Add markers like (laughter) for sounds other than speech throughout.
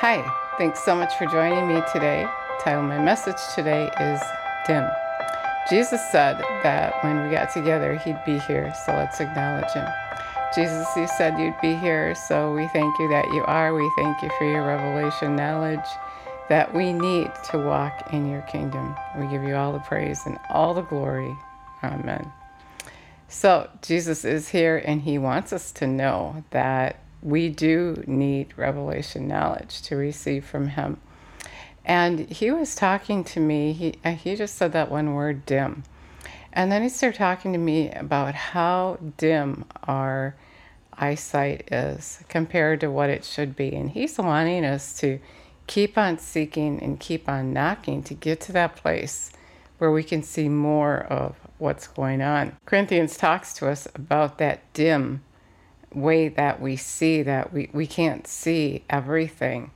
Hi, thanks so much for joining me today. Title my message today is Dim. Jesus said that when we got together, he'd be here, so let's acknowledge him. Jesus, you said you'd be here, so we thank you that you are. We thank you for your revelation knowledge that we need to walk in your kingdom. We give you all the praise and all the glory. Amen. So, Jesus is here, and he wants us to know that we do need revelation knowledge to receive from him. And he was talking to me, he, uh, he just said that one word, dim. And then he started talking to me about how dim our eyesight is compared to what it should be. And he's wanting us to keep on seeking and keep on knocking to get to that place where we can see more of what's going on. Corinthians talks to us about that dim way that we see that we, we can't see everything.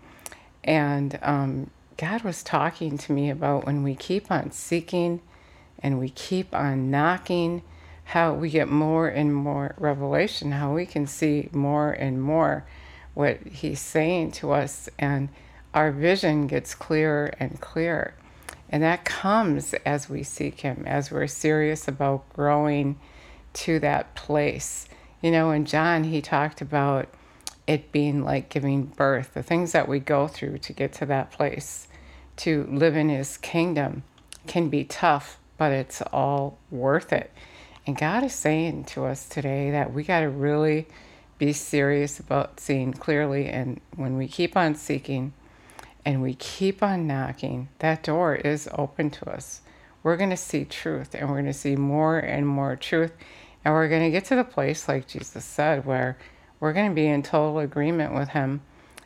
And um, God was talking to me about when we keep on seeking and we keep on knocking, how we get more and more revelation, how we can see more and more what He's saying to us, and our vision gets clearer and clearer. And that comes as we seek Him, as we're serious about growing to that place. You know, in John, he talked about it being like giving birth, the things that we go through to get to that place, to live in his kingdom can be tough, but it's all worth it. And God is saying to us today that we got to really be serious about seeing clearly. And when we keep on seeking and we keep on knocking, that door is open to us. We're going to see truth and we're going to see more and more truth. And we're going to get to the place, like Jesus said, where we're going to be in total agreement with Him.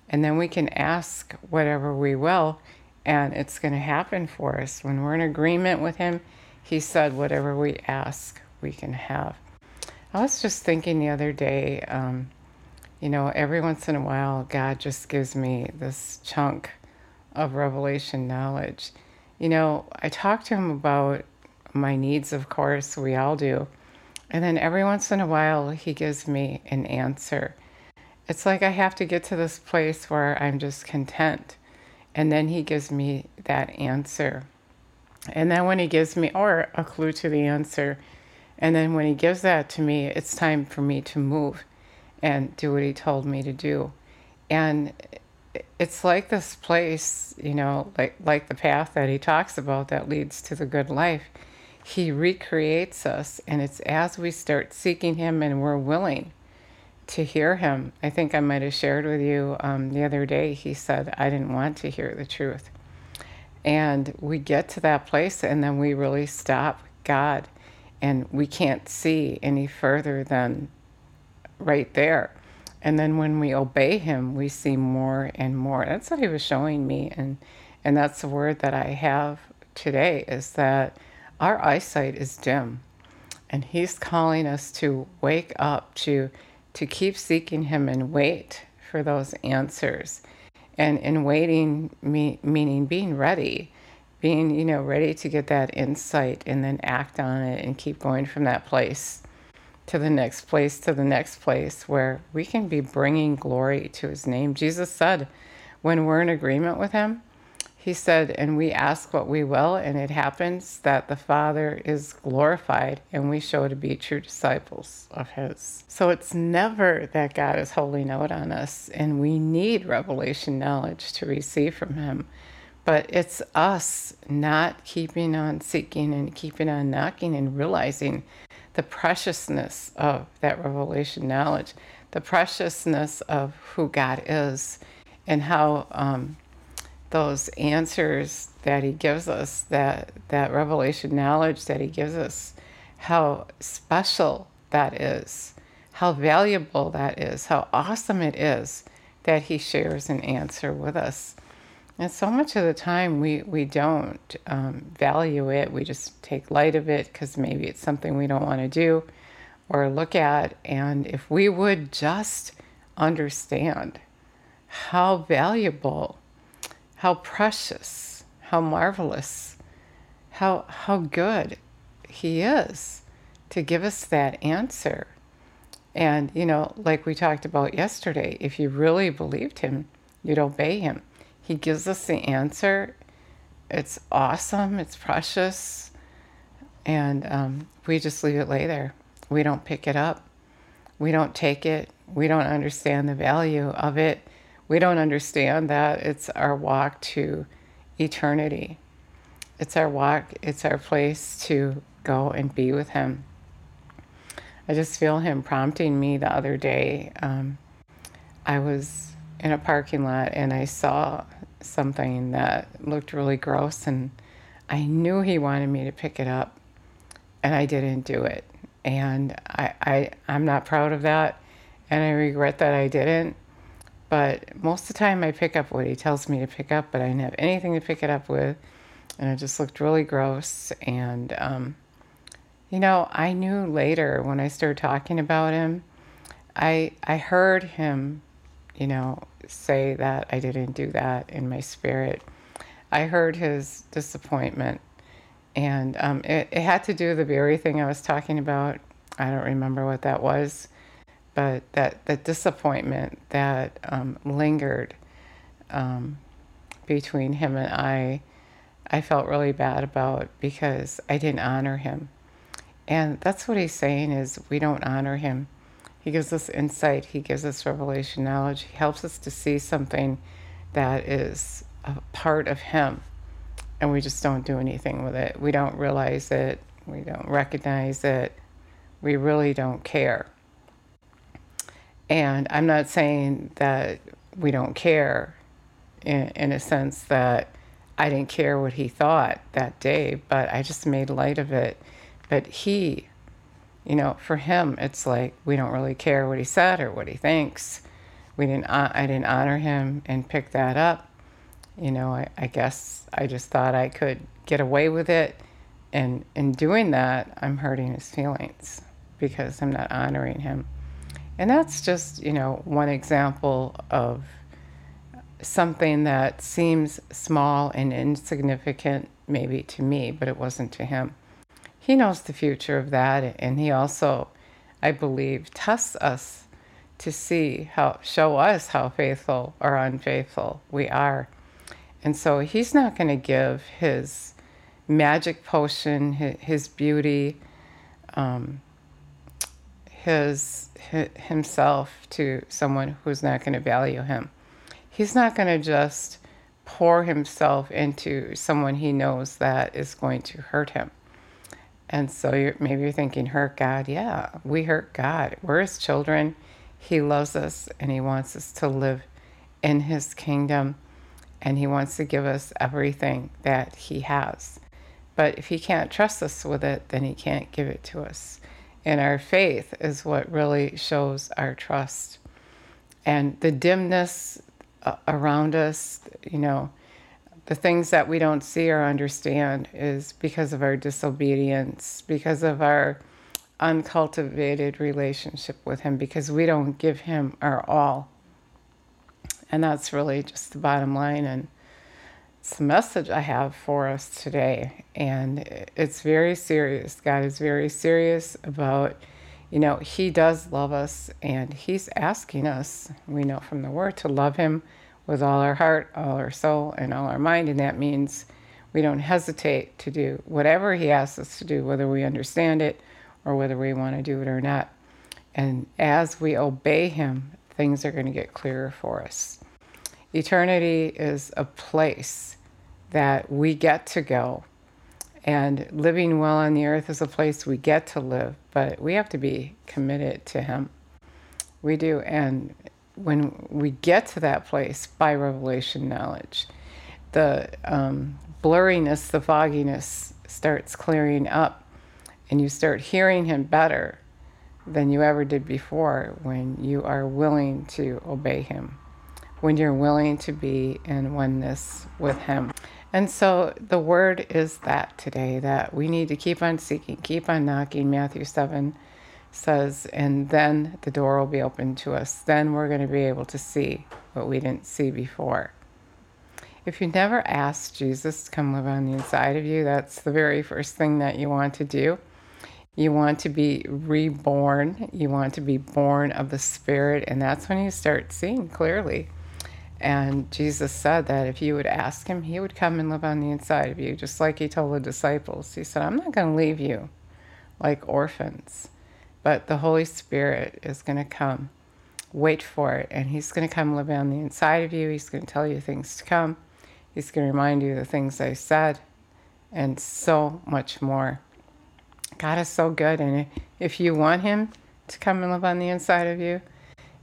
And then we can ask whatever we will, and it's going to happen for us. When we're in agreement with Him, He said, whatever we ask, we can have. I was just thinking the other day, um, you know, every once in a while, God just gives me this chunk of revelation knowledge. You know, I talk to Him about my needs, of course, we all do. And then every once in a while, he gives me an answer. It's like I have to get to this place where I'm just content. And then he gives me that answer. And then when he gives me, or a clue to the answer, and then when he gives that to me, it's time for me to move and do what he told me to do. And it's like this place, you know, like like the path that he talks about that leads to the good life he recreates us, and it's as we start seeking Him and we're willing to hear Him. I think I might have shared with you um, the other day, He said, I didn't want to hear the truth. And we get to that place, and then we really stop God, and we can't see any further than right there. And then when we obey Him, we see more and more. That's what He was showing me, and and that's the word that I have today is that our eyesight is dim. And He's calling us to wake up, to, to keep seeking Him and wait for those answers. And in waiting, me, meaning being ready, being, you know, ready to get that insight and then act on it and keep going from that place to the next place, to the next place where we can be bringing glory to His name. Jesus said, when we're in agreement with Him, he said, and we ask what we will, and it happens that the Father is glorified, and we show to be true disciples of His. So it's never that God is holding out on us, and we need revelation knowledge to receive from Him. But it's us not keeping on seeking and keeping on knocking and realizing the preciousness of that revelation knowledge, the preciousness of who God is, and how. Um, those answers that he gives us, that, that revelation knowledge that he gives us, how special that is, how valuable that is, how awesome it is that he shares an answer with us. And so much of the time we, we don't um, value it. We just take light of it because maybe it's something we don't want to do or look at. And if we would just understand how valuable how precious, how marvelous, how, how good He is to give us that answer. And, you know, like we talked about yesterday, if you really believed Him, you'd obey Him. He gives us the answer. It's awesome, it's precious, and um, we just leave it lay there. We don't pick it up. We don't take it. We don't understand the value of it. We don't understand that it's our walk to eternity. It's our walk, it's our place to go and be with Him. I just feel Him prompting me the other day. Um, I was in a parking lot and I saw something that looked really gross, and I knew He wanted me to pick it up, and I didn't do it. And I, I, I'm not proud of that, and I regret that I didn't. But most of the time, I pick up what he tells me to pick up, but I didn't have anything to pick it up with and it just looked really gross. And, um, you know, I knew later when I started talking about him, I, I heard him, you know, say that I didn't do that in my spirit. I heard his disappointment. And um, it, it had to do with the very thing I was talking about. I don't remember what that was, but that, that disappointment that um, lingered um, between him and I I felt really bad about because I didn't honor him. And that's what he's saying is we don't honor him. He gives us insight, he gives us revelation knowledge, he helps us to see something that is a part of him. And we just don't do anything with it. We don't realize it, we don't recognize it, we really don't care. And I'm not saying that we don't care in, in a sense that I didn't care what he thought that day, but I just made light of it. But he, you know, for him, it's like we don't really care what he said or what he thinks. We didn't. Uh, I didn't honor him and pick that up. You know, I, I guess I just thought I could get away with it, and in doing that, I'm hurting his feelings because I'm not honoring him. And that's just, you know, one example of something that seems small and insignificant, maybe to me, but it wasn't to him. He knows the future of that, and he also, I believe, tests us to see how, show us how faithful or unfaithful we are. And so he's not going to give his magic potion, his, beauty, um, his, himself to someone who's not going to value him he's not going to just pour himself into someone he knows that is going to hurt him. And so you're, maybe you're thinking, hurt God? Yeah, we hurt God. We're his children. He loves us and he wants us to live in his kingdom and he wants to give us everything that he has. But if he can't trust us with it, then he can't give it to us. And our faith is what really shows our trust. And the dimness uh, around us, you know, the things that we don't see or understand is because of our disobedience, because of our uncultivated relationship with Him, because we don't give Him our all. And that's really just the bottom line. And the message I have for us today. And it's very serious. God is very serious about you know, He does love us and He's asking us, we know from the Word, to love Him with all our heart, all our soul, and all our mind. And that means we don't hesitate to do whatever He asks us to do, whether we understand it or whether we want to do it or not. And as we obey Him, things are going to get clearer for us. Eternity is a place that we get to go and living well on the earth is a place we get to live, but we have to be committed to Him. We do. And when we get to that place by revelation knowledge, the um, blurriness, the fogginess starts clearing up, and you start hearing Him better than you ever did before when you are willing to obey Him, when you're willing to be in oneness with Him. And so the word is that today that we need to keep on seeking, keep on knocking. Matthew 7 says, and then the door will be open to us. Then we're going to be able to see what we didn't see before. If you never asked Jesus to come live on the inside of you, that's the very first thing that you want to do. You want to be reborn. You want to be born of the Spirit, and that's when you start seeing clearly And Jesus said that if you would ask him, he would come and live on the inside of you, just like he told the disciples. He said, I'm not going to leave you like orphans, but the Holy Spirit is going to come. Wait for it, and he's going to come live on the inside of you. He's going to tell you things to come. He's going to remind you of the things I said, and so much more. God is so good, and if you want him to come and live on the inside of you,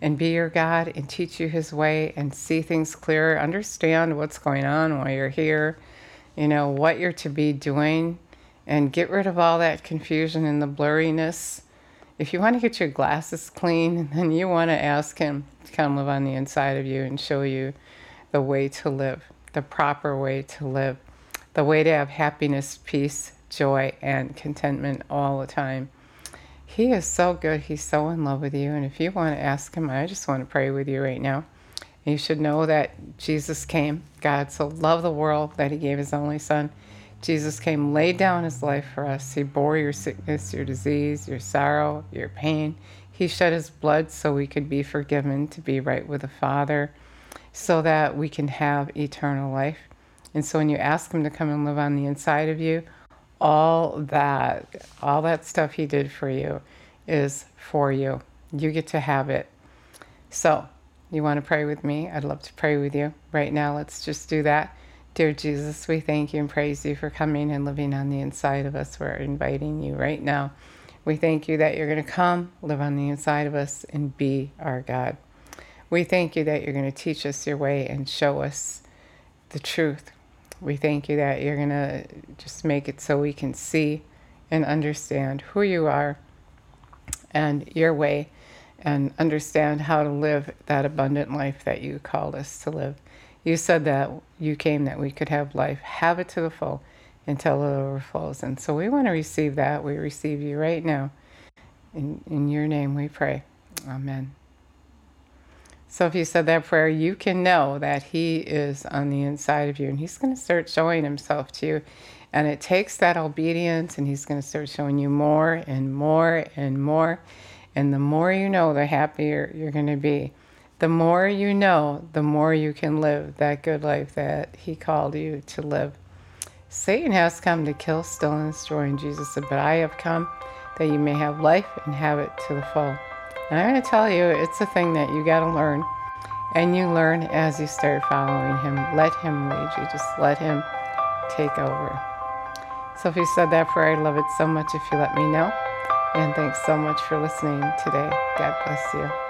and be your God and teach you His way and see things clearer, understand what's going on while you're here, you know, what you're to be doing, and get rid of all that confusion and the blurriness. If you want to get your glasses clean, (laughs) then you want to ask Him to come live on the inside of you and show you the way to live, the proper way to live, the way to have happiness, peace, joy, and contentment all the time. He is so good. He's so in love with you. And if you want to ask Him, I just want to pray with you right now. You should know that Jesus came. God so loved the world that He gave His only Son. Jesus came, laid down His life for us. He bore your sickness, your disease, your sorrow, your pain. He shed His blood so we could be forgiven, to be right with the Father, so that we can have eternal life. And so when you ask Him to come and live on the inside of you, all that, all that stuff He did for you is for you. You get to have it. So, you want to pray with me? I'd love to pray with you. Right now, let's just do that. Dear Jesus, we thank you and praise you for coming and living on the inside of us. We're inviting you right now. We thank you that you're going to come, live on the inside of us, and be our God. We thank you that you're going to teach us your way and show us the truth. We thank you that you're going to just make it so we can see and understand who you are and your way and understand how to live that abundant life that you called us to live. You said that you came that we could have life, have it to the full until it overflows. And so we want to receive that. We receive you right now. In, in your name we pray. Amen. So if you said that prayer, you can know that He is on the inside of you and He's going to start showing Himself to you. And it takes that obedience, and He's going to start showing you more and more and more. And the more you know, the happier you're going to be. The more you know, the more you can live that good life that He called you to live. Satan has come to kill, steal, and destroy. And Jesus said, But I have come that you may have life and have it to the full. And I'm going to tell you, it's a thing that you got to learn. And you learn as you start following Him. Let Him lead you, just let Him take over. So if you said that prayer, I'd love it so much if you let me know. And thanks so much for listening today. God bless you.